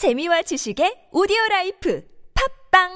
재미와 지식의 오디오 life 팟빵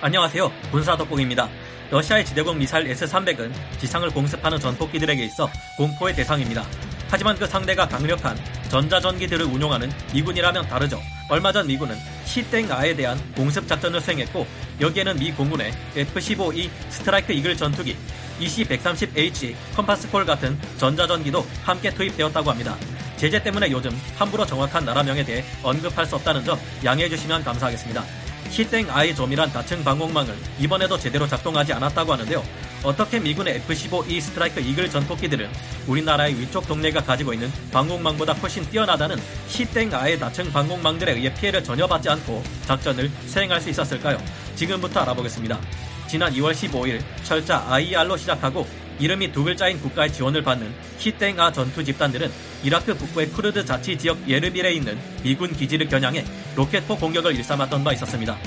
안녕하세요. 군사 돋보기입니다. 러시아의 지대공 미사일 S-300은 지상을 공습하는 전폭기들에게 있어 공포의 대상입니다. 하지만 그 상대가 강력한 전자전기들을 운용하는 미군이라면 다르죠. 얼마 전 미군은 시땡아에 대한 공습 작전을 수행했고 여기에는 미 공군의 F-15E Strike Eagle 전투기, EC-130H Compass Call 같은 전자전기도 함께 투입되었다고 합니다. 제재 때문에 요즘 함부로 정확한 나라명에 대해 언급할 수 없다는 점 양해해 주시면 감사하겠습니다. 시땡 아이 좀이란 다층 방공망은 이번에도 제대로 작동하지 않았다고 하는데요. 어떻게 미군의 F-15E 스트라이크 이글 전폭기들은 우리나라의 위쪽 동네가 가지고 있는 방공망보다 훨씬 뛰어나다는 시땡 아의 다층 방공망들에 의해 피해를 전혀 받지 않고 작전을 수행할 수 있었을까요? 지금부터 알아보겠습니다. 지난 2월 15일 철자 IR로 시작하고 이름이 두 글자인 국가의 지원을 받는 히땡아 전투 집단들은 이라크 북부의 쿠르드 자치 지역 에르빌에 있는 미군 기지를 겨냥해 로켓포 공격을 일삼았던 바 있었습니다.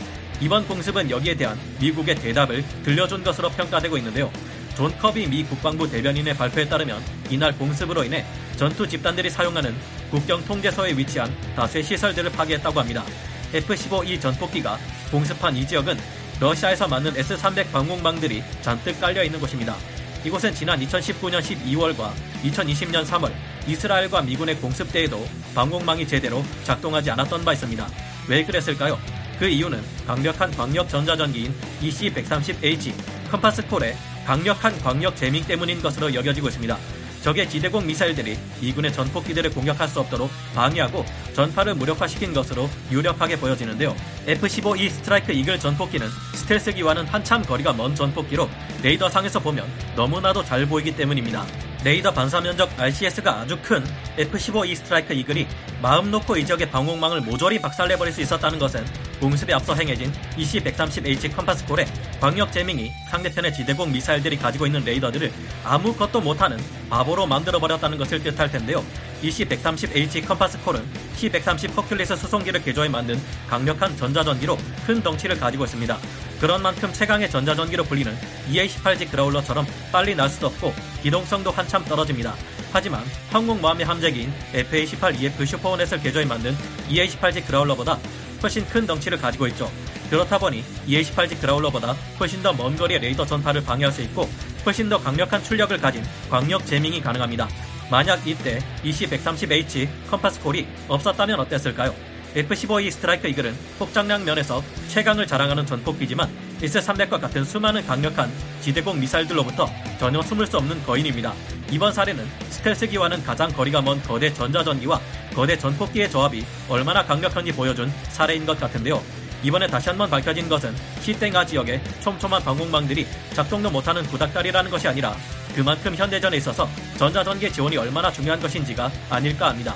이번 공습은 여기에 대한 미국의 대답을 들려준 것으로 평가되고 있는데요. 존 커비 미 국방부 대변인의 발표에 따르면 이날 공습으로 인해 전투 집단들이 사용하는 국경 통제소에 위치한 다수의 시설들을 파괴했다고 합니다. F-15E 전폭기가 공습한 이 지역은 러시아에서 만든 S-300 방공망들이 잔뜩 깔려 있는 곳입니다. 이곳은 지난 2019년 12월과 2020년 3월 이스라엘과 미군의 공습 때에도 방공망이 제대로 작동하지 않았던 바 있습니다. 왜 그랬을까요? 그 이유는 강력한 광역 전자전기인 EC-130H Compass Call의 강력한 광역 재밍 때문인 것으로 여겨지고 있습니다. 적의 지대공 미사일들이 미군의 전폭기들을 공격할 수 없도록 방해하고 전파를 무력화시킨 것으로 유력하게 보여지는데요. F-15E Strike Eagle 전폭기는 스텔스기와는 한참 거리가 먼 전폭기로 레이더상에서 보면 너무나도 잘 보이기 때문입니다. 레이더 반사 면적 RCS가 아주 큰 F-15E Strike Eagle이 마음 놓고 이 지역의 방공망을 모조리 박살내버릴 수 있었다는 것은 공습에 앞서 행해진 EC-130H Compass Call의 광역 재밍이 상대편의 지대공 미사일들이 가지고 있는 레이더들을 아무것도 못하는 바보로 만들어버렸다는 것을 뜻할 텐데요. EC-130H Compass Call은 C-130 허큘리스 수송기를 개조해 만든 강력한 전자전기로 큰 덩치를 가지고 있습니다. 그런 만큼 최강의 전자전기로 불리는 EA-18G 그라울러처럼 빨리 날 수도 없고 기동성도 한참 떨어집니다. 하지만 항공모함의 함재기인 FA-18EF 슈퍼호넷을 개조해 만든 EA-18G 그라울러보다 훨씬 큰 덩치를 가지고 있죠. 그렇다 보니 EA-18G 그라울러보다 훨씬 더 먼 거리의 레이더 전파를 방해할 수 있고 훨씬 더 강력한 출력을 가진 광역 재밍이 가능합니다. 만약 이때 EC-130H Compass Call이 없었다면 어땠을까요? F-15E Strike Eagle은 폭장량 면에서 최강을 자랑하는 전폭기지만 S-300과 같은 수많은 강력한 지대공 미사일들로부터 전혀 숨을 수 없는 거인입니다. 이번 사례는 스텔스기와는 가장 거리가 먼 거대 전자전기와 거대 전폭기의 조합이 얼마나 강력한지 보여준 사례인 것 같은데요. 이번에 다시 한번 밝혀진 것은 시땡아 지역의 촘촘한 방공망들이 작동도 못하는 구닥다리라는 것이 아니라 그만큼 현대전에 있어서 전자전기 지원이 얼마나 중요한 것인지가 아닐까 합니다.